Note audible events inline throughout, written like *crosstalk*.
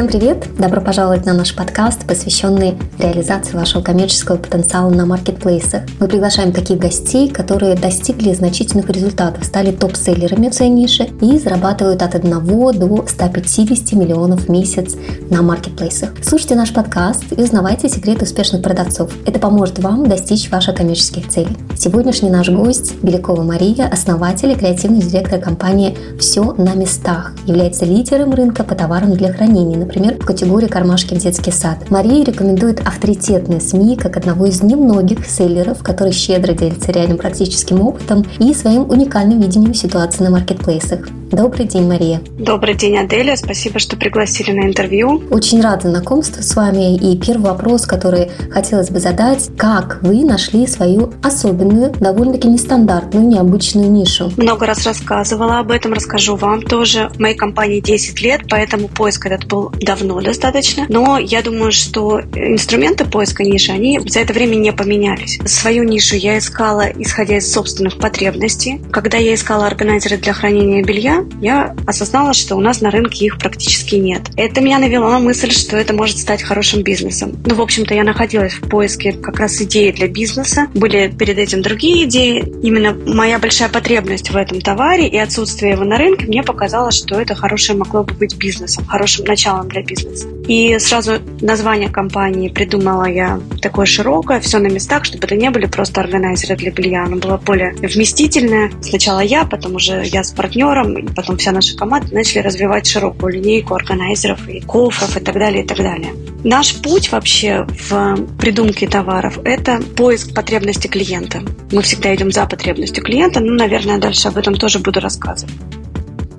Всем привет! Добро пожаловать на наш подкаст, посвященный реализации вашего коммерческого потенциала на маркетплейсах. Мы приглашаем таких гостей, которые достигли значительных результатов, стали топ-селлерами в своей нише и зарабатывают от 1 до 150 миллионов в месяц на маркетплейсах. Слушайте наш подкаст и узнавайте секреты успешных продавцов. Это поможет вам достичь ваших коммерческих целей. Сегодняшний наш гость Белякова Мария, основатель и креативный директор компании «Все на местах», является лидером рынка по товарам для хранения например, в категории «Кармашки в детский сад». Мария рекомендует авторитетные СМИ как одного из немногих селлеров, который щедро делится реальным практическим опытом и своим уникальным видением ситуации на маркетплейсах. Добрый день, Мария. Добрый день, Аделя. Спасибо, что пригласили на интервью. Очень рада знакомству с вами. И первый вопрос, который хотелось бы задать, как вы нашли свою особенную, довольно-таки нестандартную, необычную нишу? Много раз рассказывала об этом, расскажу вам тоже. В моей компании 10 лет, поэтому поиск этот был давно достаточно. Но я думаю, что инструменты поиска ниши, они за это время не поменялись. Свою нишу я искала, исходя из собственных потребностей. Когда я искала органайзеры для хранения белья, я осознала, что у нас на рынке их практически нет. Это меня навело на мысль, что это может стать хорошим бизнесом. Ну, в общем-то, я находилась в поиске как раз идеи для бизнеса. Были перед этим другие идеи. Именно моя большая потребность в этом товаре и отсутствие его на рынке мне показалось, что это хорошее могло бы быть бизнесом, хорошим началом для бизнеса. И сразу название компании придумала я такое широкое, все на местах, чтобы это не были просто органайзеры для белья. Оно было более вместительное. Сначала я, потом уже я с партнером, потом вся наша команда начали развивать широкую линейку органайзеров и кофров и так далее, и так далее. Наш путь вообще в придумке товаров – это поиск потребности клиента. Мы всегда идем за потребностью клиента, ну, наверное, дальше об этом тоже буду рассказывать.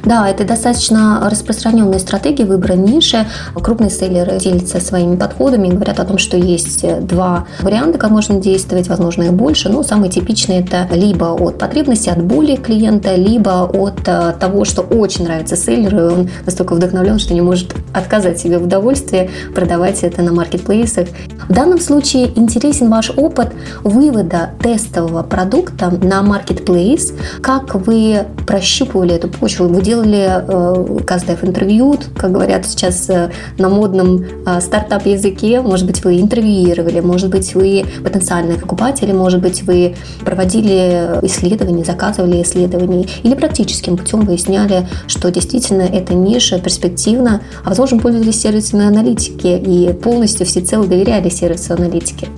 Да, это достаточно распространенная стратегия выбора ниши. Крупные селлеры делятся своими подходами, говорят о том, что есть два варианта, как можно действовать, возможно, и больше. Но самый типичный это либо от потребности, от боли клиента, либо от э, того, что очень нравится селлеру, и он настолько вдохновлен, что не может отказать себе в удовольствии продавать это на маркетплейсах. В данном случае интересен ваш опыт вывода тестового продукта на маркетплейс. Как вы прощупывали эту почву? Вы делали э, каздев интервью, как говорят сейчас э, на модном э, стартап-языке. Может быть, вы интервьюировали, может быть, вы потенциальные покупатели, может быть, вы проводили исследования, заказывали исследования или практическим путем выясняли, что действительно эта ниша перспективна, а возможно, пользовались сервисами аналитики и полностью всецело доверяли сервису аналитики.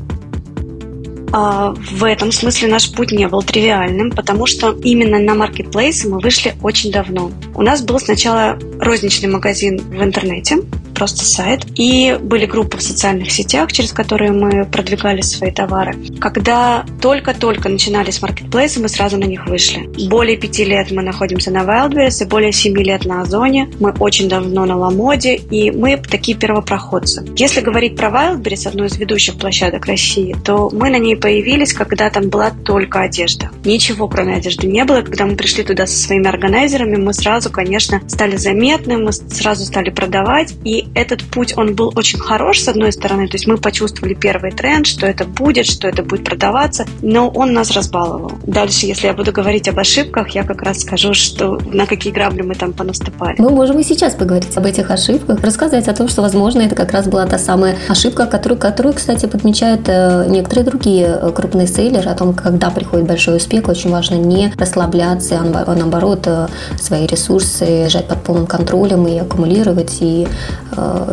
А, в этом смысле наш путь не был тривиальным, потому что именно на маркетплейсы мы вышли очень давно. У нас был сначала розничный магазин в интернете, просто сайт. И были группы в социальных сетях, через которые мы продвигали свои товары. Когда только-только начинались маркетплейсы, мы сразу на них вышли. Более пяти лет мы находимся на Wildberries и более семи лет на Озоне. Мы очень давно на Ламоде, и мы такие первопроходцы. Если говорить про Wildberries, одну из ведущих площадок России, то мы на ней появились, когда там была только одежда. Ничего, кроме одежды, не было. Когда мы пришли туда со своими органайзерами, мы сразу, конечно, стали заметны, мы сразу стали продавать, и этот путь, он был очень хорош, с одной стороны, то есть мы почувствовали первый тренд, что это будет, что это будет продаваться, но он нас разбаловал. Дальше, если я буду говорить об ошибках, я как раз скажу, что на какие грабли мы там понаступали. Мы можем и сейчас поговорить об этих ошибках, рассказать о том, что, возможно, это как раз была та самая ошибка, которую, которую кстати, подмечают э, некоторые другие э, крупные сейлеры, о том, когда приходит большой успех, очень важно не расслабляться, а наоборот, э, свои ресурсы держать под полным контролем и аккумулировать, и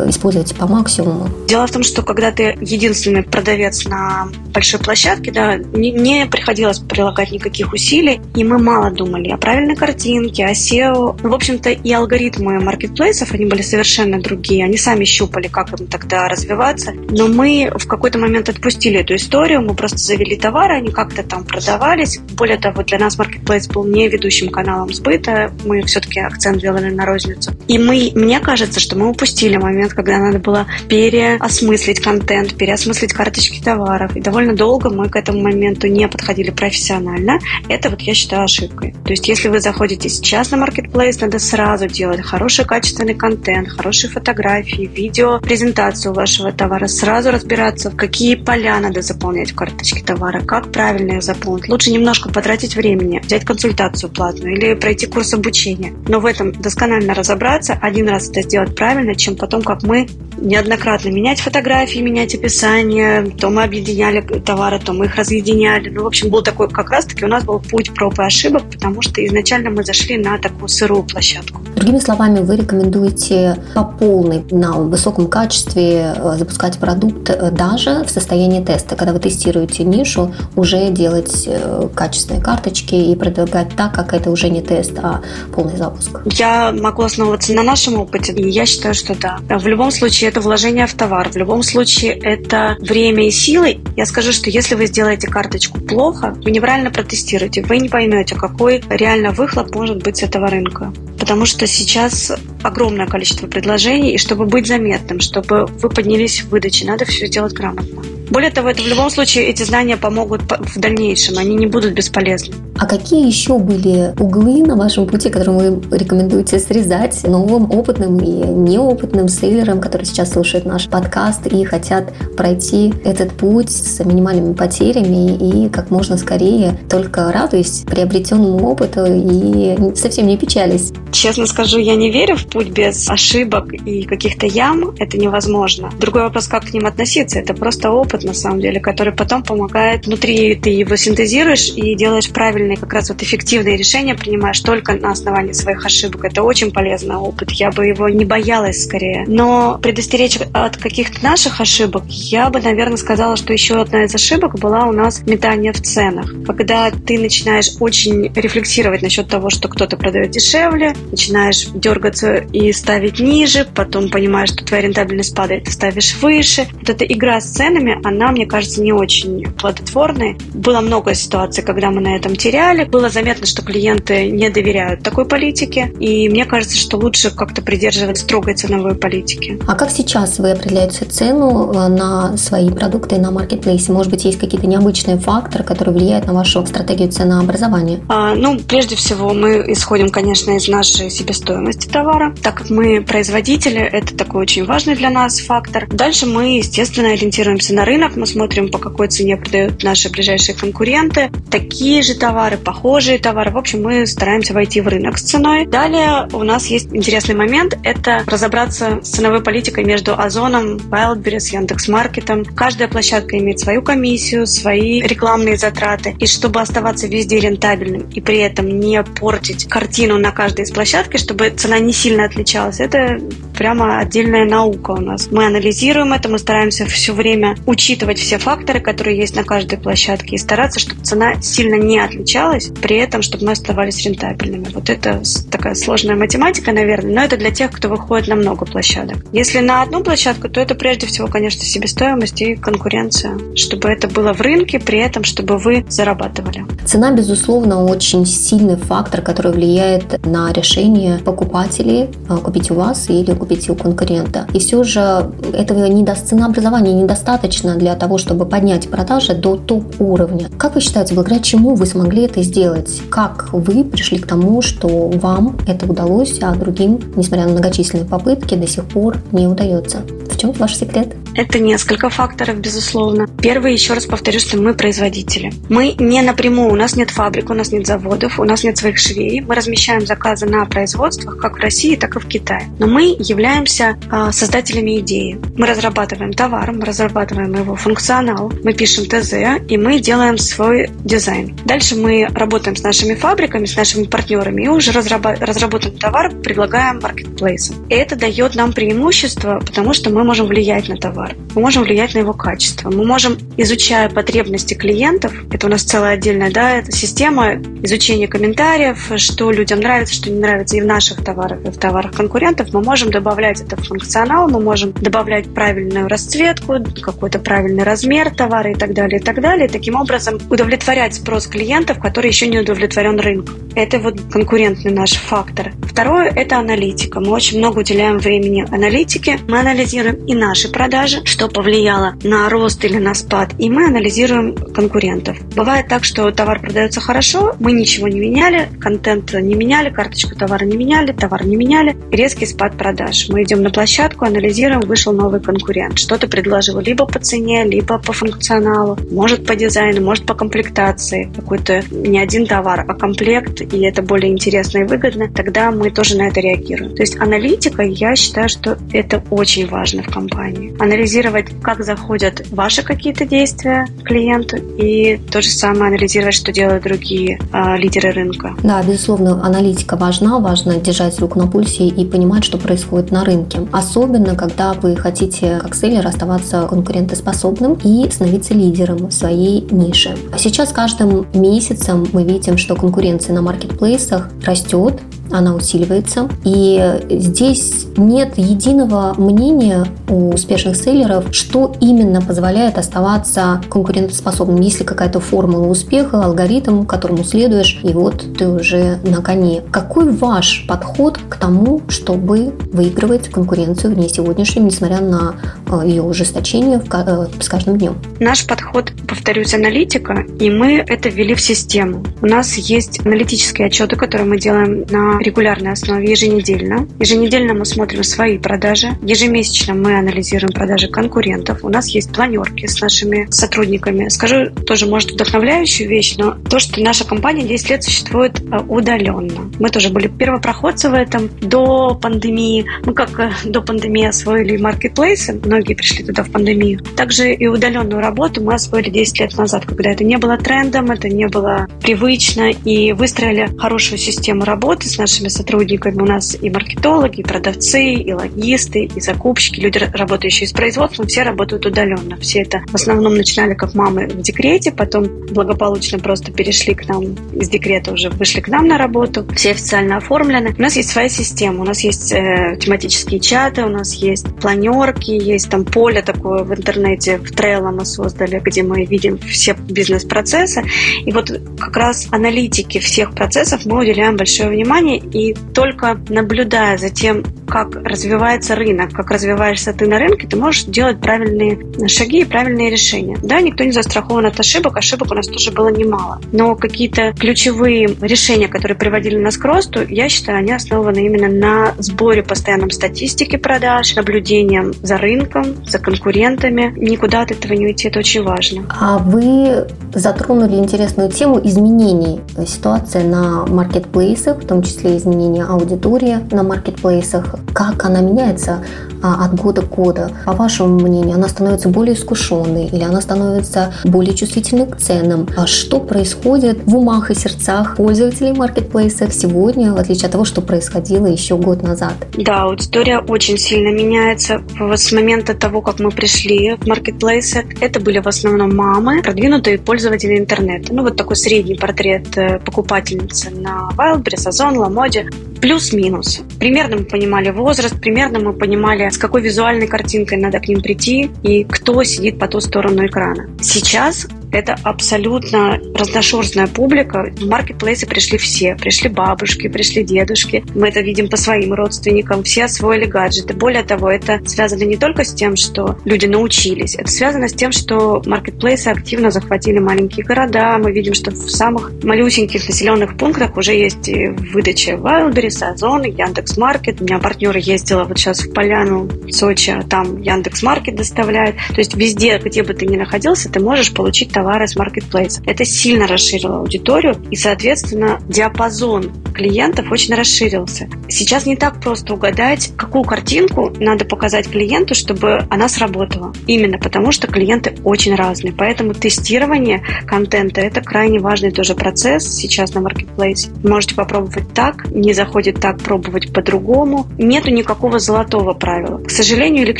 использовать по максимуму. Дело в том, что когда ты единственный продавец на большой площадке, да, не, не приходилось прилагать никаких усилий, и мы мало думали о правильной картинке, о SEO. Ну, в общем-то, и алгоритмы маркетплейсов, они были совершенно другие. Они сами щупали, как им тогда развиваться. Но мы в какой-то момент отпустили эту историю, мы просто завели товары, они как-то там продавались. Более того, для нас маркетплейс был не ведущим каналом сбыта, мы все-таки акцент делали на розницу. И мы, мне кажется, что мы упустили упустили момент, когда надо было переосмыслить контент, переосмыслить карточки товаров. И довольно долго мы к этому моменту не подходили профессионально. Это вот я считаю ошибкой. То есть, если вы заходите сейчас на маркетплейс, надо сразу делать хороший качественный контент, хорошие фотографии, видео, презентацию вашего товара, сразу разбираться, какие поля надо заполнять в карточке товара, как правильно их заполнить. Лучше немножко потратить времени, взять консультацию платную или пройти курс обучения. Но в этом досконально разобраться, один раз это сделать правильно, чем потом, как мы неоднократно менять фотографии, менять описание, то мы объединяли товары, то мы их разъединяли. Ну, в общем, был такой, как раз-таки у нас был путь проб и ошибок, потому что изначально мы зашли на такую сырую площадку. Другими словами, вы рекомендуете по полной, на высоком качестве э, запускать продукт э, даже в состоянии теста, когда вы тестируете нишу, уже делать э, качественные карточки и продвигать так, как это уже не тест, а полный запуск? Я могу основываться на нашем опыте, и я считаю, что да. В любом случае, это вложение в товар, в любом случае, это время и силы. Я скажу, что если вы сделаете карточку плохо, вы неправильно протестируете, вы не поймете, какой реально выхлоп может быть с этого рынка. Потому что сейчас огромное количество предложений, и чтобы быть заметным, чтобы вы поднялись в выдаче, надо все сделать грамотно. Более того, это в любом случае эти знания помогут в дальнейшем, они не будут бесполезны. А какие еще были углы на вашем пути, которые вы рекомендуете срезать новым опытным и неопытным сейлерам, которые сейчас слушают наш подкаст и хотят пройти этот путь с минимальными потерями и как можно скорее, только радуясь приобретенному опыту и совсем не печались? Честно скажу, я не верю в путь без ошибок и каких-то ям. Это невозможно. Другой вопрос, как к ним относиться. Это просто опыт, на самом деле, который потом помогает. Внутри ты его синтезируешь и делаешь правильные, как раз вот эффективные решения, принимаешь только на основании своих ошибок. Это очень полезный опыт. Я бы его не боялась скорее. Но предостеречь от каких-то наших ошибок, я бы, наверное, сказала, что еще одна из ошибок была у нас метание в ценах. Когда ты начинаешь очень рефлексировать насчет того, что кто-то продает дешевле, начинаешь дергаться и ставить ниже, потом понимаешь, что твоя рентабельность падает, ты ставишь выше. Вот эта игра с ценами, она, мне кажется, не очень плодотворная. Было много ситуаций, когда мы на этом теряли. Было заметно, что клиенты не доверяют такой политике, и мне кажется, что лучше как-то придерживаться строгой ценовой политики. А как сейчас вы определяете цену э, на свои продукты на маркетплейсе? Может быть, есть какие-то необычные факторы, которые влияют на вашу стратегию ценообразования? А, ну, прежде всего, мы исходим, конечно, из нашей себестоимости товара. Так как мы производители, это такой очень важный для нас фактор. Дальше мы, естественно, ориентируемся на рынок, мы смотрим, по какой цене продают наши ближайшие конкуренты, такие же товары, похожие товары. В общем, мы стараемся войти в рынок с ценой. Далее у нас есть интересный момент, это разобраться с ценовой политикой между Озоном, Wildberries, Яндекс.Маркетом. Каждая площадка имеет свою комиссию, свои рекламные затраты. И чтобы оставаться везде рентабельным и при этом не портить картину на каждой из площадки, чтобы цена не сильно отличалась, это прямо отдельная наука у нас. Мы анализируем это, мы стараемся все время учитывать все факторы, которые есть на каждой площадке, и стараться, чтобы цена сильно не отличалась, при этом, чтобы мы оставались рентабельными. Вот это такая сложная математика, наверное, но это для тех, кто выходит на много площадок. Если на одну площадку, то это прежде всего, конечно, себестоимость и конкуренция, чтобы это было в рынке, при этом, чтобы вы зарабатывали. Цена, безусловно, очень сильный фактор, который влияет на решение покупателей а, купить у вас или купить у конкурента. И все же этого недо... ценообразования недостаточно для того, чтобы поднять продажи до топ-уровня. Как вы считаете, благодаря чему вы смогли это сделать? Как вы пришли к тому, что вам это удалось, а другим, несмотря на многочисленные попытки, до сих пор не удается? Чем ваш секрет? Это несколько факторов, безусловно. Первый, еще раз повторю, что мы производители. Мы не напрямую, у нас нет фабрик, у нас нет заводов, у нас нет своих швей. Мы размещаем заказы на производствах как в России, так и в Китае. Но мы являемся э, создателями идеи. Мы разрабатываем товар, мы разрабатываем его функционал, мы пишем ТЗ, и мы делаем свой дизайн. Дальше мы работаем с нашими фабриками, с нашими партнерами, и уже разработанный товар предлагаем маркетплейсам. И это дает нам преимущество, потому что мы можем влиять на товар. Мы можем влиять на его качество. Мы можем, изучая потребности клиентов, это у нас целая отдельная да, это система изучения комментариев, что людям нравится, что не нравится и в наших товарах, и в товарах конкурентов, мы можем добавлять это в функционал, мы можем добавлять правильную расцветку, какой-то правильный размер товара и так далее, и так далее. И таким образом удовлетворять спрос клиентов, который еще не удовлетворен рынком. Это вот конкурентный наш фактор. Второе – это аналитика. Мы очень много уделяем времени аналитике. Мы анализируем и наши продажи, что повлияло на рост или на спад, и мы анализируем конкурентов. Бывает так, что товар продается хорошо, мы ничего не меняли, контент не меняли, карточку товара не меняли, товар не меняли, резкий спад продаж. Мы идем на площадку, анализируем, вышел новый конкурент. Что-то предложил либо по цене, либо по функционалу, может по дизайну, может по комплектации. Какой-то не один товар, а комплект и это более интересно и выгодно, тогда мы тоже на это реагируем. То есть аналитика, я считаю, что это очень важно в компании. Анализировать, как заходят ваши какие-то действия клиенту, и то же самое анализировать, что делают другие э, лидеры рынка. Да, безусловно, аналитика важна, важно держать руку на пульсе и понимать, что происходит на рынке. Особенно, когда вы хотите как селлер оставаться конкурентоспособным и становиться лидером в своей нише. Сейчас каждым месяцем мы видим, что конкуренция на маркетплейсах растет, она усиливается. И здесь нет единого мнения у успешных селлеров, что именно позволяет оставаться конкурентоспособным. Есть ли какая-то формула успеха, алгоритм, которому следуешь, и вот ты уже на коне. Какой ваш подход к тому, чтобы выигрывать конкуренцию в дне сегодняшнем, несмотря на э, ее ужесточение э, с каждым днем? Наш подход, повторюсь, аналитика, и мы это ввели в систему. У нас есть аналитические отчеты, которые мы делаем на регулярной основе еженедельно. Еженедельно мы смотрим свои продажи. Ежемесячно мы анализируем продажи конкурентов. У нас есть планерки с нашими сотрудниками. Скажу тоже, может, вдохновляющую вещь, но то, что наша компания 10 лет существует э, удаленно. Мы тоже были первопроходцы в этом до пандемии. Мы как э, до пандемии освоили маркетплейсы, многие пришли туда в пандемию. Также и удаленную работу мы освоили 10 лет назад, когда это не было трендом, это не было привычно, и выстроили хорошую систему работы с нашими нашими сотрудниками у нас и маркетологи, и продавцы, и логисты, и закупщики, люди, работающие с производством, все работают удаленно. Все это в основном начинали как мамы в декрете, потом благополучно просто перешли к нам из декрета, уже вышли к нам на работу. Все официально оформлены. У нас есть своя система, у нас есть э, тематические чаты, у нас есть планерки, есть там поле такое в интернете, в Trello мы создали, где мы видим все бизнес-процессы. И вот как раз аналитики всех процессов мы уделяем большое внимание и только наблюдая за тем, как развивается рынок, как развиваешься ты на рынке, ты можешь делать правильные шаги и правильные решения. Да, никто не застрахован от ошибок, ошибок у нас тоже было немало. Но какие-то ключевые решения, которые приводили нас к росту, я считаю, они основаны именно на сборе постоянном статистики продаж, наблюдением за рынком, за конкурентами. Никуда от этого не уйти, это очень важно. А вы затронули интересную тему изменений ситуации на маркетплейсах, в том числе изменения аудитории на маркетплейсах, как она меняется а, от года к году. По вашему мнению, она становится более искушенной или она становится более чувствительной к ценам? А что происходит в умах и сердцах пользователей маркетплейсов сегодня, в отличие от того, что происходило еще год назад? Да, аудитория очень сильно меняется. С момента того, как мы пришли в маркетплейсы, это были в основном мамы, продвинутые пользователи интернета. Ну, вот такой средний портрет э, покупательницы на Wildberries, Озон, Ламоде. Плюс-минус. Примерно мы понимали возраст, примерно мы понимали, с какой визуальной картинкой надо к ним прийти и кто сидит по ту сторону экрана. Сейчас это абсолютно разношерстная публика. В маркетплейсы пришли все. Пришли бабушки, пришли дедушки. Мы это видим по своим родственникам. Все освоили гаджеты. Более того, это связано не только с тем, что люди научились. Это связано с тем, что маркетплейсы активно захватили маленькие города. Мы видим, что в самых малюсеньких населенных пунктах уже есть выдача Wildberries, Озон, Яндекс.Маркет. У меня партнер ездила вот сейчас в Поляну, Сочи, а там Яндекс.Маркет доставляет. То есть везде, где бы ты ни находился, ты можешь получить товары с маркетплейса. Это сильно расширило аудиторию и, соответственно, диапазон клиентов очень расширился. Сейчас не так просто угадать, какую картинку надо показать клиенту, чтобы она сработала. Именно потому, что клиенты очень разные. Поэтому тестирование контента – это крайне важный тоже процесс сейчас на маркетплейсе. Можете попробовать так, не заходит так, пробовать по-другому. Нету никакого золотого правила, к сожалению или к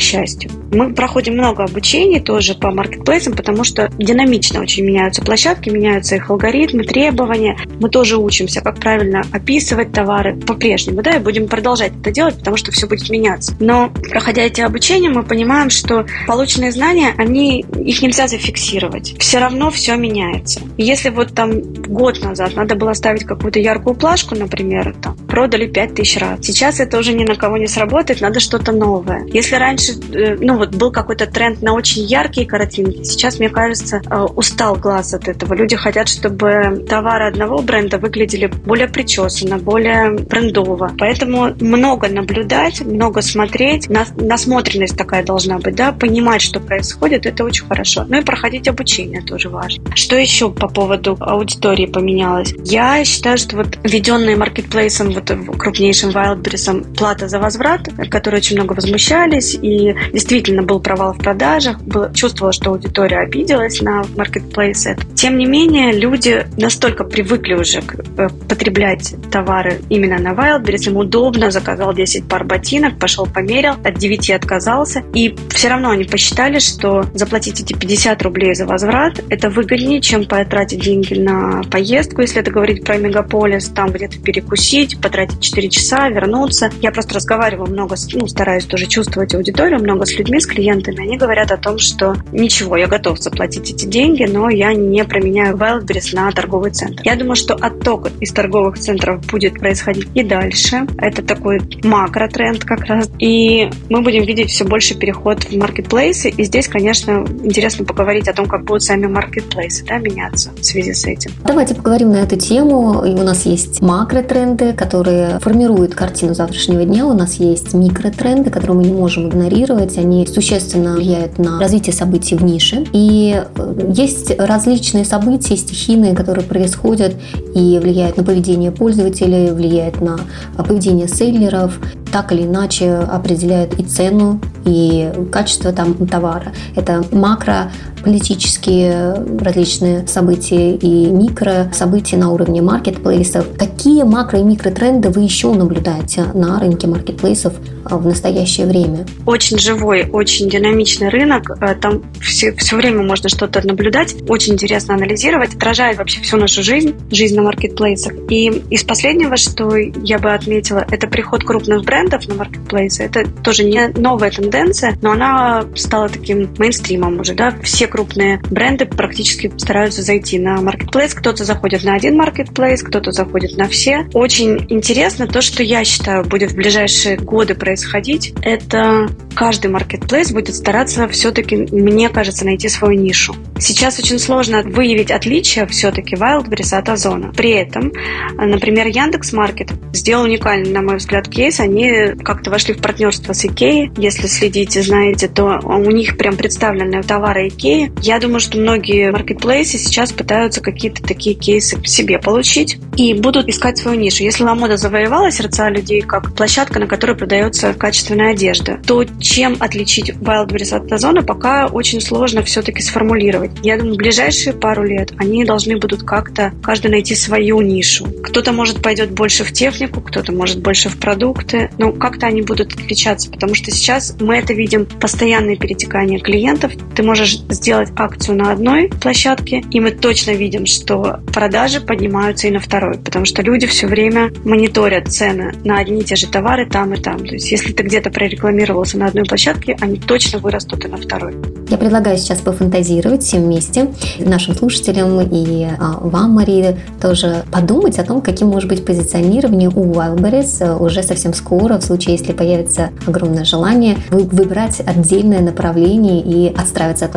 счастью. Мы проходим много обучений тоже по маркетплейсам, потому что динамично динамично очень меняются площадки, меняются их алгоритмы, требования. Мы тоже учимся, как правильно описывать товары по-прежнему, да, и будем продолжать это делать, потому что все будет меняться. Но, проходя эти обучения, мы понимаем, что полученные знания, они, их нельзя зафиксировать. Все равно все меняется. Если вот там год назад надо было ставить какую-то яркую плашку, например, там, продали 5000 раз. Сейчас это уже ни на кого не сработает, надо что-то новое. Если раньше, э, ну вот был какой-то тренд на очень яркие картинки, сейчас, мне кажется, э, устал глаз от этого. Люди хотят, чтобы товары одного бренда выглядели более причесанно, более брендово. Поэтому много наблюдать, много смотреть. Насмотренность такая должна быть, да, понимать, что происходит, это очень хорошо. Ну и проходить обучение тоже важно. Что еще по поводу аудитории поменялось? Я считаю, что вот введенные маркетплейсом, вот крупнейшим Wildberries, плата за возврат, которые очень много возмущались, и действительно был провал в продажах, было, чувствовала, что аудитория обиделась на маркетплейсы. Тем не менее, люди настолько привыкли уже э, потреблять товары именно на Wildberries, им удобно, заказал 10 пар ботинок, пошел померил, от 9 отказался, и все равно они посчитали, что заплатить эти 50 рублей за возврат это выгоднее, чем потратить деньги на поездку, если это говорить про мегаполис, там где-то перекусить, потратить 4 часа, вернуться. Я просто разговариваю много, ну, стараюсь тоже чувствовать аудиторию, много с людьми, с клиентами. Они говорят о том, что ничего, я готов заплатить эти деньги, но я не променяю Wildberries на торговый центр. Я думаю, что отток из торговых центров будет происходить и дальше. Это такой макротренд как раз. И мы будем видеть все больше переход в маркетплейсы. И здесь, конечно, интересно поговорить о том, как будут сами маркетплейсы да, меняться в связи с этим. Давайте поговорим на эту тему. И у нас есть макротренды, которые формируют картину завтрашнего дня. У нас есть микротренды, которые мы не можем игнорировать. Они существенно влияют на развитие событий в нише. И э, есть различные события стихийные, которые происходят и влияют на поведение пользователей, влияют на поведение селлеров, так или иначе определяют и цену, и качество там товара. Это макро политические различные события и микро события на уровне маркетплейсов. Какие макро и микротренды вы еще наблюдаете на рынке маркетплейсов а, в настоящее время? Очень живой, очень динамичный рынок. А, там все, все время можно что-то наблюдать. Очень интересно анализировать. Отражает вообще всю нашу жизнь, жизнь на маркетплейсах. И из последнего, что я бы отметила, это приход крупных брендов на маркетплейсы. Это тоже не новая тенденция, но она стала таким мейнстримом уже. Да? Все крупные бренды практически стараются зайти на маркетплейс. Кто-то заходит на один маркетплейс, кто-то заходит на все. Очень интересно то, что я считаю будет в ближайшие годы происходить это каждый маркетплейс будет стараться все-таки, мне кажется, найти свою нишу. Сейчас очень сложно выявить отличия все-таки Wildberries от Озона. При этом, например, Яндекс.Маркет сделал уникальный, на мой взгляд, кейс. Они как-то вошли в партнерство с Икеей. Если следите, знаете, то у них прям представлены товары Икеи. Я думаю, что многие маркетплейсы сейчас пытаются какие-то такие кейсы себе получить и будут искать свою нишу. Если Ламода завоевала сердца людей как площадка, на которой продается качественная одежда, то чем отличить Wildberries от Озона, пока очень сложно все-таки сформулировать. Я думаю, в ближайшие пару лет они должны будут как-то каждый найти свою нишу. Кто-то, может, пойдет больше в технику, кто-то, может, больше в продукты, но как-то они будут отличаться, потому что сейчас мы это видим постоянное перетекание клиентов. Ты можешь сделать акцию на одной площадке, и мы точно видим, что продажи поднимаются и на второй, потому что люди все время мониторят цены на одни и те же товары там и там. То есть если ты где-то прорекламировался на одной площадке, они точно вырастут и на второй. Я предлагаю сейчас пофантазировать всем вместе, нашим слушателям и а, вам, Мария, тоже подумать о том, каким может быть позиционирование у Wildberries э, уже совсем скоро, в случае, если появится огромное желание выбрать отдельное направление и отстраиваться от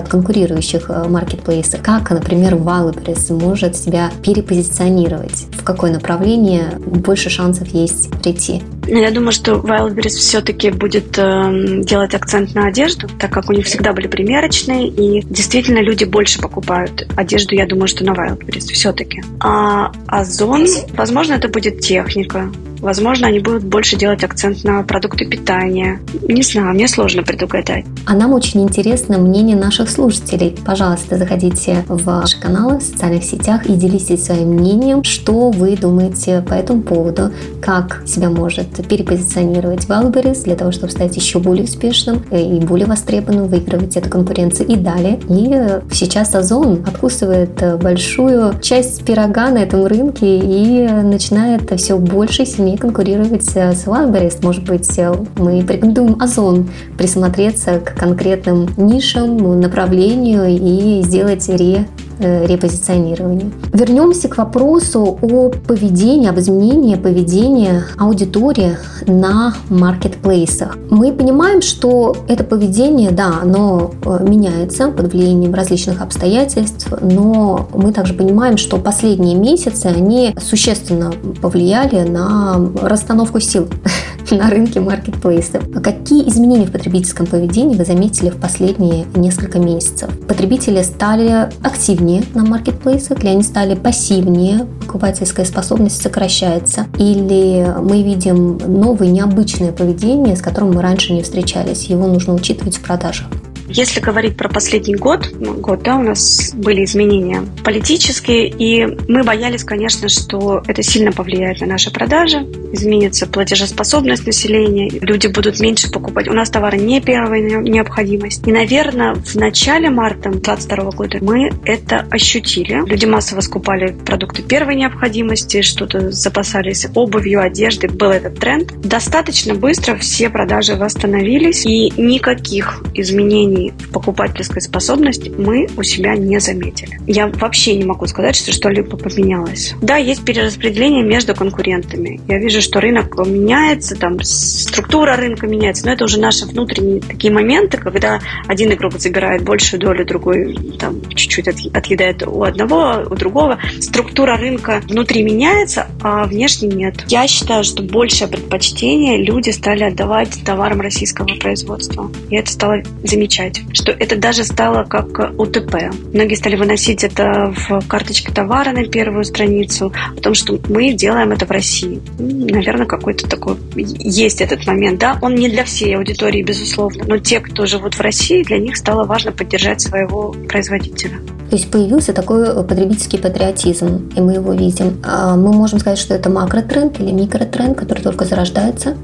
конкурирующих э, маркетплейсов. Как, например, Wildberries может себя перепозиционировать? Какое направление больше шансов есть прийти? Ну, я думаю, что Wildberries все-таки будет э, делать акцент на одежду, так как у них всегда были примерочные, и действительно люди больше покупают одежду, я думаю, что на Wildberries все-таки. А Озон, возможно, это будет техника, Возможно, они будут больше делать акцент на продукты питания. Не знаю, мне сложно предугадать. А нам очень интересно мнение наших слушателей. Пожалуйста, заходите в наши каналы в социальных сетях и делитесь своим мнением, что вы думаете по этому поводу, как себя может перепозиционировать Wildberries для того, чтобы стать еще более успешным и более востребованным, выигрывать эту конкуренцию и далее. И сейчас Озон откусывает большую часть пирога на этом рынке и начинает все больше и сильнее конкурировать с Wildberries. Может быть, мы порекомендуем Озон присмотреться к конкретным нишам, направлению и сделать ре э, репозиционирования. Вернемся к вопросу о поведении, об изменении поведения аудитории на маркетплейсах. Мы понимаем, что это поведение, да, оно э, меняется под влиянием различных обстоятельств, но мы также понимаем, что последние месяцы они существенно повлияли на расстановку сил *laughs* *laughs* на рынке маркетплейсов. Какие изменения в потребительском поведении вы заметили в последние несколько месяцев? Потребители стали активнее на маркетплейсах или они стали пассивнее, покупательская способность сокращается? Или мы видим новое необычное поведение, с которым мы раньше не встречались? Его нужно учитывать в продажах. Если говорить про последний год, ну, год, да, у нас были изменения политические, и мы боялись, конечно, что это сильно повлияет на наши продажи, изменится платежеспособность населения, люди будут меньше покупать. У нас товары не первой необходимости. И, наверное, в начале марта 2022 года мы это ощутили. Люди массово скупали продукты первой необходимости, что-то запасались обувью, одеждой. Был этот тренд. Достаточно быстро все продажи восстановились, и никаких изменений изменений в покупательской способности мы у себя не заметили. Я вообще не могу сказать, что что-либо поменялось. Да, есть перераспределение между конкурентами. Я вижу, что рынок меняется, там структура рынка меняется, но это уже наши внутренние такие моменты, когда один игрок забирает большую долю, другой там чуть-чуть отъедает у одного, у другого. Структура рынка внутри меняется, а внешне нет. Я считаю, что большее предпочтение люди стали отдавать товарам российского производства. И это стало замечательно замечать, что это даже стало как УТП. Многие стали выносить это в карточке товара на первую страницу, о том, что мы делаем это в России. Наверное, какой-то такой есть этот момент. Да, он не для всей аудитории, безусловно, но те, кто живут в России, для них стало важно поддержать своего производителя. То есть появился такой потребительский патриотизм, и мы его видим. А мы можем сказать, что это макротренд или микротренд, который только зарождается?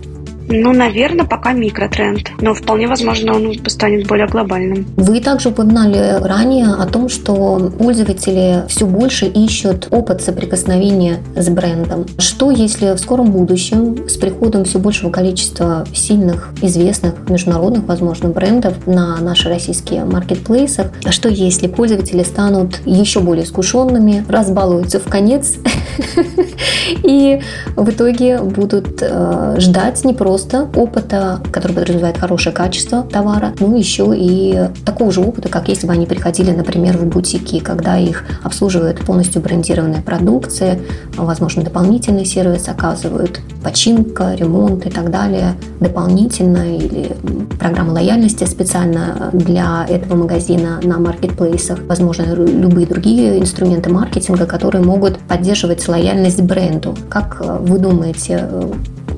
Ну, наверное, пока микротренд, но вполне возможно он станет более глобальным. Вы также упоминали ранее о том, что пользователи все больше ищут опыт соприкосновения с брендом. Что, если в скором будущем с приходом все большего количества сильных, известных, международных, возможно, брендов на наши российские маркетплейсы, а что, если пользователи станут еще более искушенными, разбалуются в конец *laughs* и в итоге будут э, ждать не просто просто опыта, который подразумевает хорошее качество товара, ну еще и такого же опыта, как если бы они приходили, например, в бутики, когда их обслуживают полностью брендированная продукция, возможно, дополнительный сервис оказывают, починка, ремонт и так далее, дополнительно или программа лояльности специально для этого магазина на маркетплейсах, возможно, любые другие инструменты маркетинга, которые могут поддерживать лояльность бренду. Как вы думаете,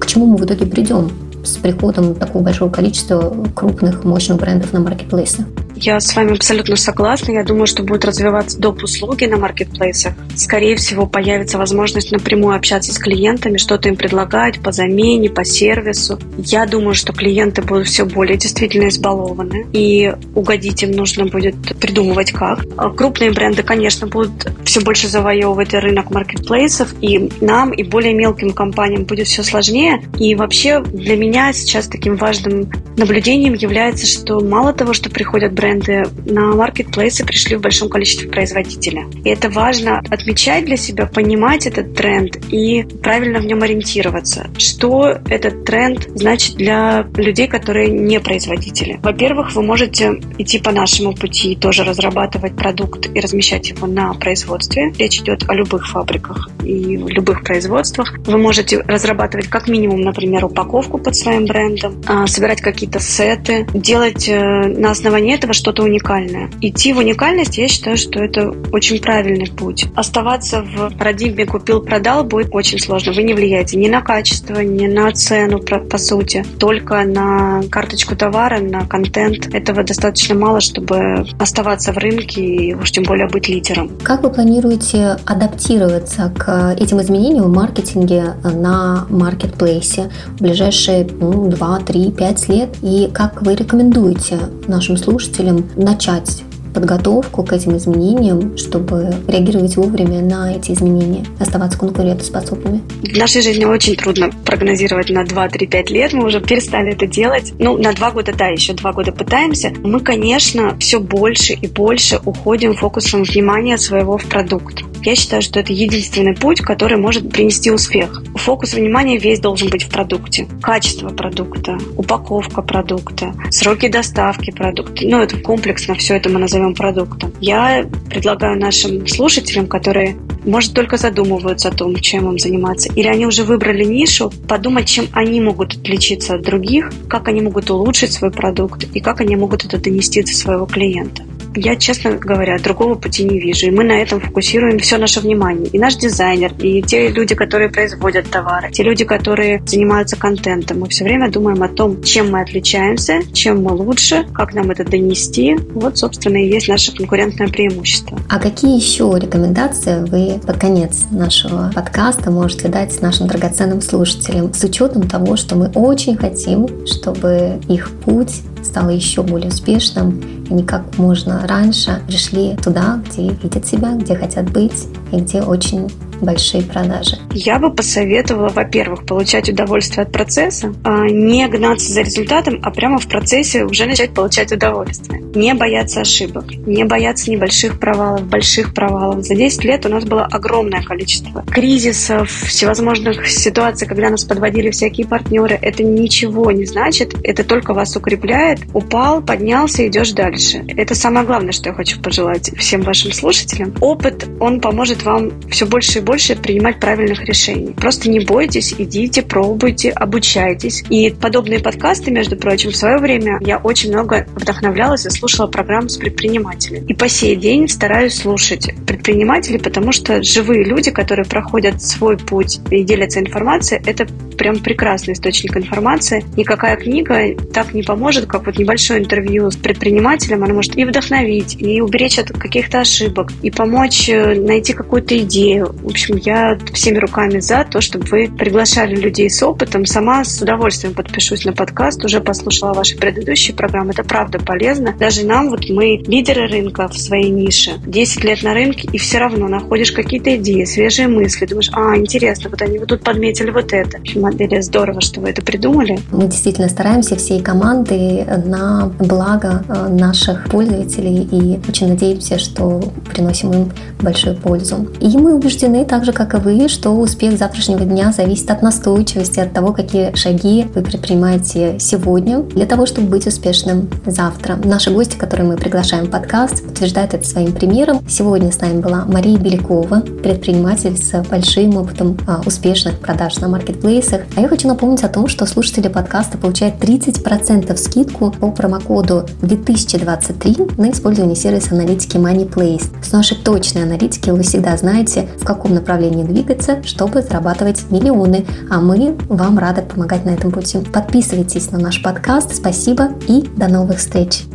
к чему мы в итоге придем с приходом такого большого количества крупных, мощных брендов на маркетплейсы? Я с вами абсолютно согласна. Я думаю, что будет развиваться доп. услуги на маркетплейсах. Скорее всего, появится возможность напрямую общаться с клиентами, что-то им предлагать по замене, по сервису. Я думаю, что клиенты будут все более действительно избалованы, и угодить им нужно будет придумывать как. А крупные бренды, конечно, будут все больше завоевывать рынок маркетплейсов, и нам, и более мелким компаниям будет все сложнее. И вообще для меня сейчас таким важным наблюдением является, что мало того, что приходят бренды на маркетплейсы пришли в большом количестве производителя. И это важно отмечать для себя, понимать этот тренд и правильно в нем ориентироваться. Что этот тренд значит для людей, которые не производители? Во-первых, вы можете идти по нашему пути, тоже разрабатывать продукт и размещать его на производстве. Речь идет о любых фабриках и любых производствах. Вы можете разрабатывать как минимум, например, упаковку под своим брендом, а, собирать какие-то сеты, делать э, на основании этого что-то уникальное. Идти в уникальность, я считаю, что это очень правильный путь. Оставаться в парадигме купил-продал будет очень сложно. Вы не влияете ни на качество, ни на цену, по сути, только на карточку товара, на контент. Этого достаточно мало, чтобы оставаться в рынке и уж тем более быть лидером. Как вы планируете адаптироваться к этим изменениям в маркетинге на маркетплейсе в ближайшие ну, 2, 3, 5 лет? И как вы рекомендуете нашим слушателям начать подготовку к этим изменениям, чтобы реагировать вовремя на эти изменения, оставаться конкурентоспособными? В нашей жизни очень трудно прогнозировать на 2-3-5 лет. Мы уже перестали это делать. Ну, на 2 года, да, еще 2 года пытаемся. Мы, конечно, все больше и больше уходим фокусом внимания своего в продукт. Я считаю, что это единственный путь, который может принести успех. Фокус внимания весь должен быть в продукте. Качество продукта, упаковка продукта, сроки доставки продукта. Ну, это комплексно, все это мы назовем продуктом. Я предлагаю нашим слушателям, которые, может, только задумываются о том, чем им заниматься, или они уже выбрали нишу, подумать, чем они могут отличиться от других, как они могут улучшить свой продукт и как они могут это донести до своего клиента. Я, честно говоря, другого пути не вижу. И мы на этом фокусируем все наше внимание. И наш дизайнер, и те люди, которые производят товары, те люди, которые занимаются контентом. Мы все время думаем о том, чем мы отличаемся, чем мы лучше, как нам это донести. Вот, собственно, и есть наше конкурентное преимущество. А какие еще рекомендации вы под конец нашего подкаста можете дать нашим драгоценным слушателям с учетом того, что мы очень хотим, чтобы их путь стал еще более успешным, они как можно раньше пришли туда, где видят себя, где хотят быть и где очень большие продажи? Я бы посоветовала, во-первых, получать удовольствие от процесса, а не гнаться за результатом, а прямо в процессе уже начать получать удовольствие. Не бояться ошибок, не бояться небольших провалов, больших провалов. За 10 лет у нас было огромное количество кризисов, всевозможных ситуаций, когда нас подводили всякие партнеры. Это ничего не значит, это только вас укрепляет. Упал, поднялся, идешь дальше. Это самое главное, что я хочу пожелать всем вашим слушателям. Опыт, он поможет вам все больше и больше принимать правильных решений. Просто не бойтесь, идите, пробуйте, обучайтесь. И подобные подкасты, между прочим, в свое время я очень много вдохновлялась и слушала программу с предпринимателями. И по сей день стараюсь слушать предпринимателей, потому что живые люди, которые проходят свой путь и делятся информацией, это прям прекрасный источник информации. Никакая книга так не поможет, как вот небольшое интервью с предпринимателем. Она может и вдохновить, и уберечь от каких-то ошибок, и помочь э, найти какую-то идею. В общем, я всеми руками за то, чтобы вы приглашали людей с опытом. Сама с удовольствием подпишусь на подкаст, уже послушала ваши предыдущие программы. Это правда полезно. Даже нам, вот мы лидеры рынка в своей нише, 10 лет на рынке, и все равно находишь какие-то идеи, свежие мысли. Думаешь, а, интересно, вот они вот тут подметили вот это. Модели здорово, что вы это придумали. Мы действительно стараемся всей командой на благо э, наших пользователей и очень надеемся, что приносим им большую пользу. И мы убеждены, так же, как и вы, что успех завтрашнего дня зависит от настойчивости, от того, какие шаги вы предпринимаете сегодня для того, чтобы быть успешным завтра. Наши гости, которые мы приглашаем в подкаст, подтверждают это своим примером. Сегодня с нами была Мария Белякова, предприниматель с большим опытом а, успешных продаж на маркетплейсах. А я хочу напомнить о том, что слушатели подкаста получают 30% скидку по промокоду 2023 на использование сервиса аналитики MoneyPlace. С нашей точной аналитики вы всегда знаете, в каком направлении двигаться, чтобы зарабатывать миллионы. А мы вам рады помогать на этом пути. Подписывайтесь на наш подкаст. Спасибо и до новых встреч!